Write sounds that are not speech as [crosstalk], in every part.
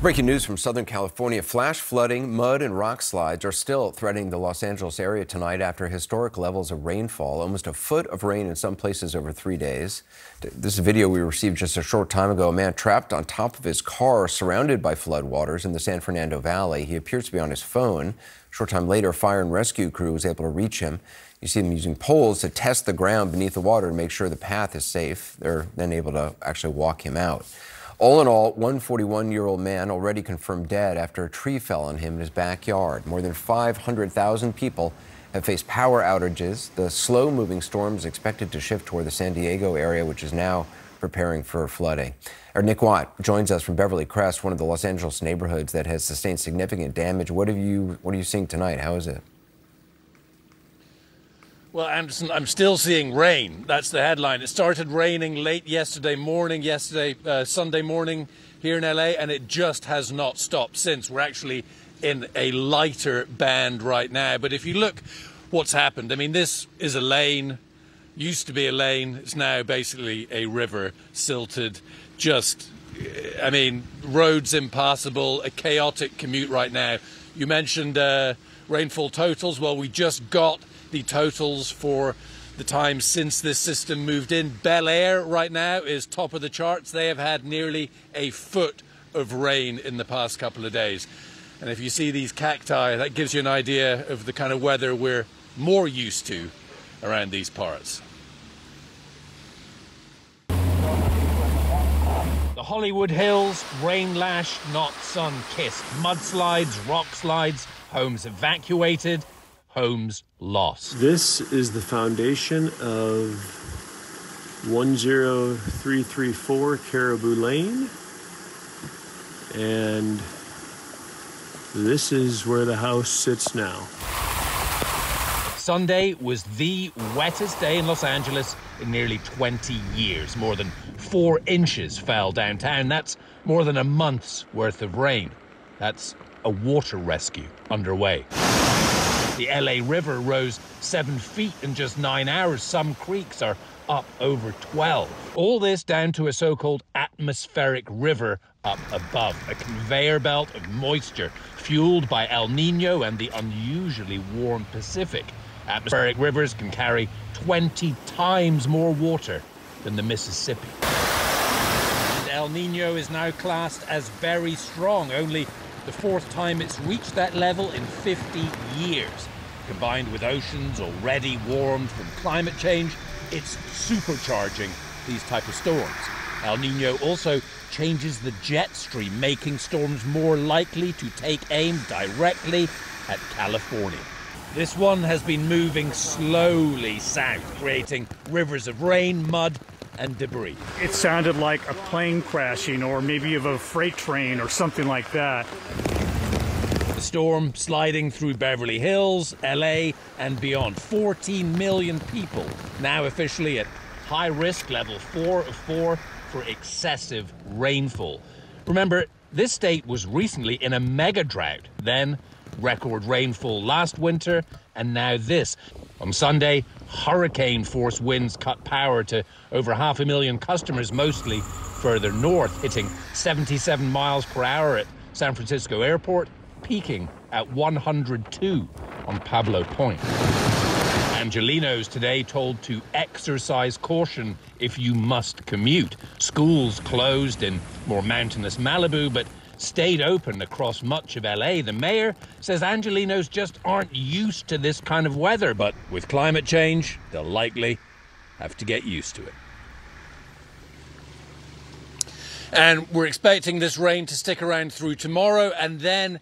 There's breaking news from Southern California. Flash flooding, mud, and rock slides are still threatening the Los Angeles area tonight after historic levels of rainfall. Almost a foot of rain in some places over three days. This video we received just a short time ago. A man trapped on top of his car, surrounded by floodwaters in the San Fernando Valley. He appears to be on his phone. A short time later, fire and rescue crew was able to reach him. You see them using poles to test the ground beneath the water to make sure the path is safe. They're then able to actually walk him out. All in all, one 41 year old man already confirmed dead after a tree fell on him in his backyard. More than 500,000 people have faced power outages. The slow moving storm is expected to shift toward the San Diego area, which is now preparing for flooding. Our Nick Watt joins us from Beverly Crest, one of the Los Angeles neighborhoods that has sustained significant damage. What have you what are you seeing tonight? How is it? Well, Anderson, I'm still seeing rain. That's the headline. It started raining late yesterday morning, yesterday, uh, Sunday morning here in LA, and it just has not stopped since. We're actually in a lighter band right now. But if you look what's happened, I mean, this is a lane, used to be a lane, it's now basically a river, silted, just, I mean, roads impassable, a chaotic commute right now. You mentioned uh, rainfall totals. Well, we just got the totals for the time since this system moved in. Bel Air right now is top of the charts. They have had nearly a foot of rain in the past couple of days. And if you see these cacti, that gives you an idea of the kind of weather we're more used to around these parts. The Hollywood Hills, rain lashed, not sun kissed. Mudslides, rock slides, homes evacuated, homes lost. This is the foundation of 10334 Caribou Lane. And this is where the house sits now. Sunday was the wettest day in Los Angeles in nearly 20 years. More than four inches fell downtown. That's more than a month's worth of rain. That's a water rescue underway. The LA River rose seven feet in just nine hours. Some creeks are up over 12. All this down to a so called atmospheric river up above, a conveyor belt of moisture fueled by El Nino and the unusually warm Pacific. Atmospheric rivers can carry 20 times more water than the Mississippi. And El Nino is now classed as very strong, only the fourth time it's reached that level in 50 years. Combined with oceans already warmed from climate change, it's supercharging these type of storms. El Nino also changes the jet stream, making storms more likely to take aim directly at California. This one has been moving slowly south, creating rivers of rain, mud, and debris. It sounded like a plane crashing or maybe of a freight train or something like that. The storm sliding through Beverly Hills, LA, and beyond. 14 million people now officially at high risk level 4 of 4 for excessive rainfall. Remember, this state was recently in a mega drought, then record rainfall last winter, and now this. On Sunday, hurricane force winds cut power to over half a million customers, mostly further north, hitting 77 miles per hour at San Francisco Airport, peaking at 102 on Pablo Point. Angelenos today told to exercise caution if you must commute. Schools closed in more mountainous Malibu, but stayed open across much of LA. The mayor says Angelenos just aren't used to this kind of weather, but with climate change, they'll likely have to get used to it. And we're expecting this rain to stick around through tomorrow and then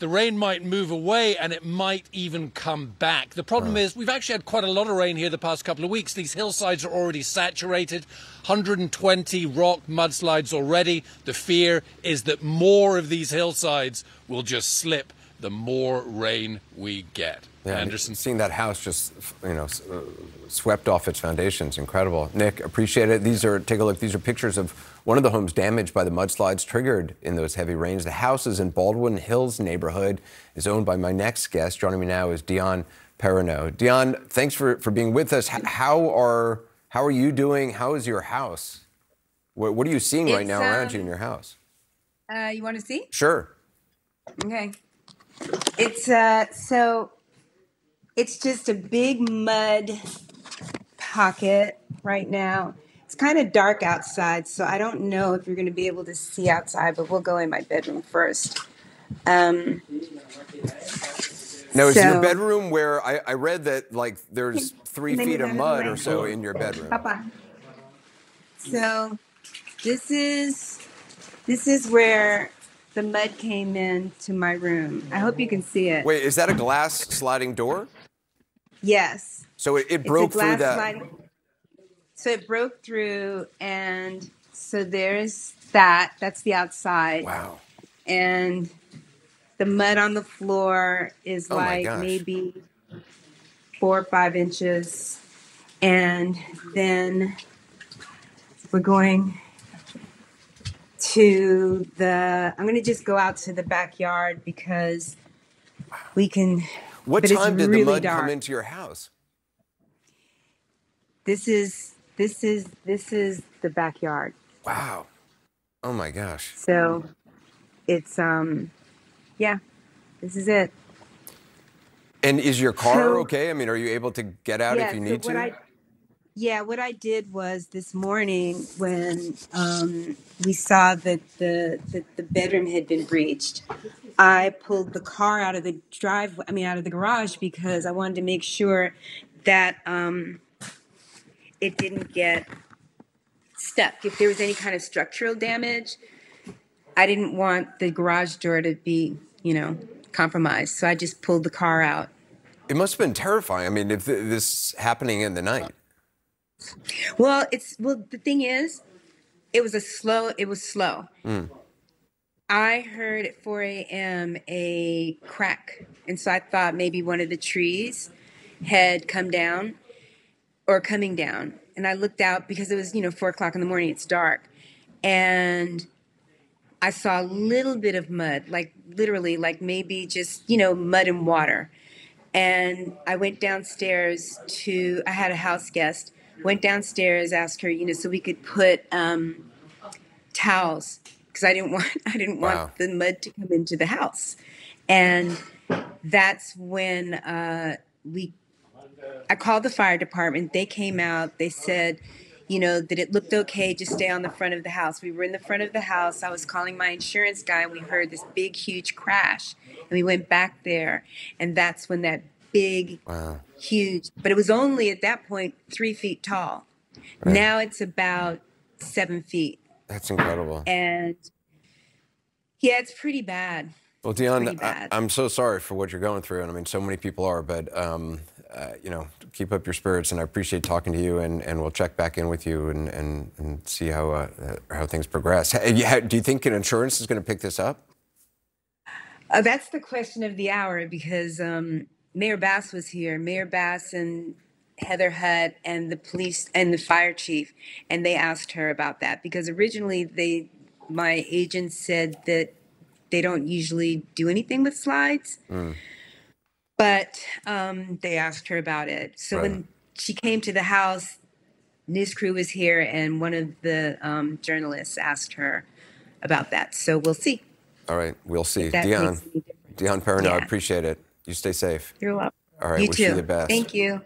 the rain might move away and it might even come back. The problem is we've actually had quite a lot of rain here the past couple of weeks. These hillsides are already saturated, 120 rock mudslides already. The fear is that more of these hillsides will just slip the more rain we get. Yeah, Anderson. Seeing that house just, you know, uh, swept off its foundations, incredible. Nick, appreciate it. These are, take a look, these are pictures of one of the homes damaged by the mudslides triggered in those heavy rains. The house is in Baldwin Hills neighborhood, is owned by my next guest. Joining me now is Dion Perraneau. Dion, thanks for, for being with us. How are, how are you doing? How is your house? What, what are you seeing right now around you in your house? Uh, you want to see? Sure. Okay. It's uh so it's just a big mud pocket right now. It's kind of dark outside, so I don't know if you're going to be able to see outside, but we'll go in my bedroom first. Um, Now, is your So- bedroom where I, I read that like there's three feet of mud or so in your bedroom? Papa. So this is this is where the mud came in to my room. I hope you can see it. Wait, is that a glass sliding door? Yes. So it, it broke through that. sliding. So it broke through, and so there's that. That's the outside, Wow. and the mud on the floor is Oh like maybe four or five inches, and then we're going to the. I'm going to just go out to the backyard because we can. What time did really the mud dark. come into your house? This is this is this is the backyard. Wow. Oh my gosh. So it's um yeah, this is it. And is your car So- okay? I mean, are you able to get out yeah, if you need to? I yeah, what I did was this morning when um, we saw that the, the the bedroom had been breached, I pulled the car out of the drive. I mean, out of the garage because I wanted to make sure that um, it didn't get stuck. If there was any kind of structural damage, I didn't want the garage door to be, you know, compromised. So I just pulled the car out. It must have been terrifying. I mean, if th- this happening in the night. Well, it's well. The thing is, it was a slow. It was slow. Hmm. I heard at 4 a.m. a crack, and so I thought maybe one of the trees had come down or coming down. And I looked out because it was you know four o'clock in the morning. It's dark, and I saw a little bit of mud, like literally, like maybe just you know mud and water and I went downstairs to I had a house guest. Went downstairs, asked her, you know, so we could put um, towels because I didn't [laughs] want I didn't want Wow. the mud to come into the house, and that's when uh, we I called the fire department. They came out. They said, you know, that it looked okay. Just stay on the front of the house. We were in the front of the house. I was calling my insurance guy. And we heard this big, huge crash, and we went back there, and that's when that big, Wow. huge. But it was only at that point three feet tall. Now it's about seven feet, That's incredible. and yeah, it's pretty bad. Well, Dion, I. I'm so sorry for what you're going through, and I mean, so many people are. But um, uh, you know, keep up your spirits, and I appreciate talking to you. And, and we'll check back in with you and, and, and see how uh, uh, how things progress. Do you think an insurance is going to pick this up? Uh, that's the question of the hour because um, Mayor Bass was here. Mayor Bass and Heather Hutt and the police and the fire chief, and they asked her about that because originally they, my agent said that they don't usually do anything with slides, but um, they asked her about it. So Right. when she came to the house, news crew was here, and one of the um, journalists asked her about that. So we'll see. All right, we'll see. Dion, makes any difference. Dion Perraneau, I appreciate it. You stay safe. You're welcome. All right, you wish too. you the best. Thank you.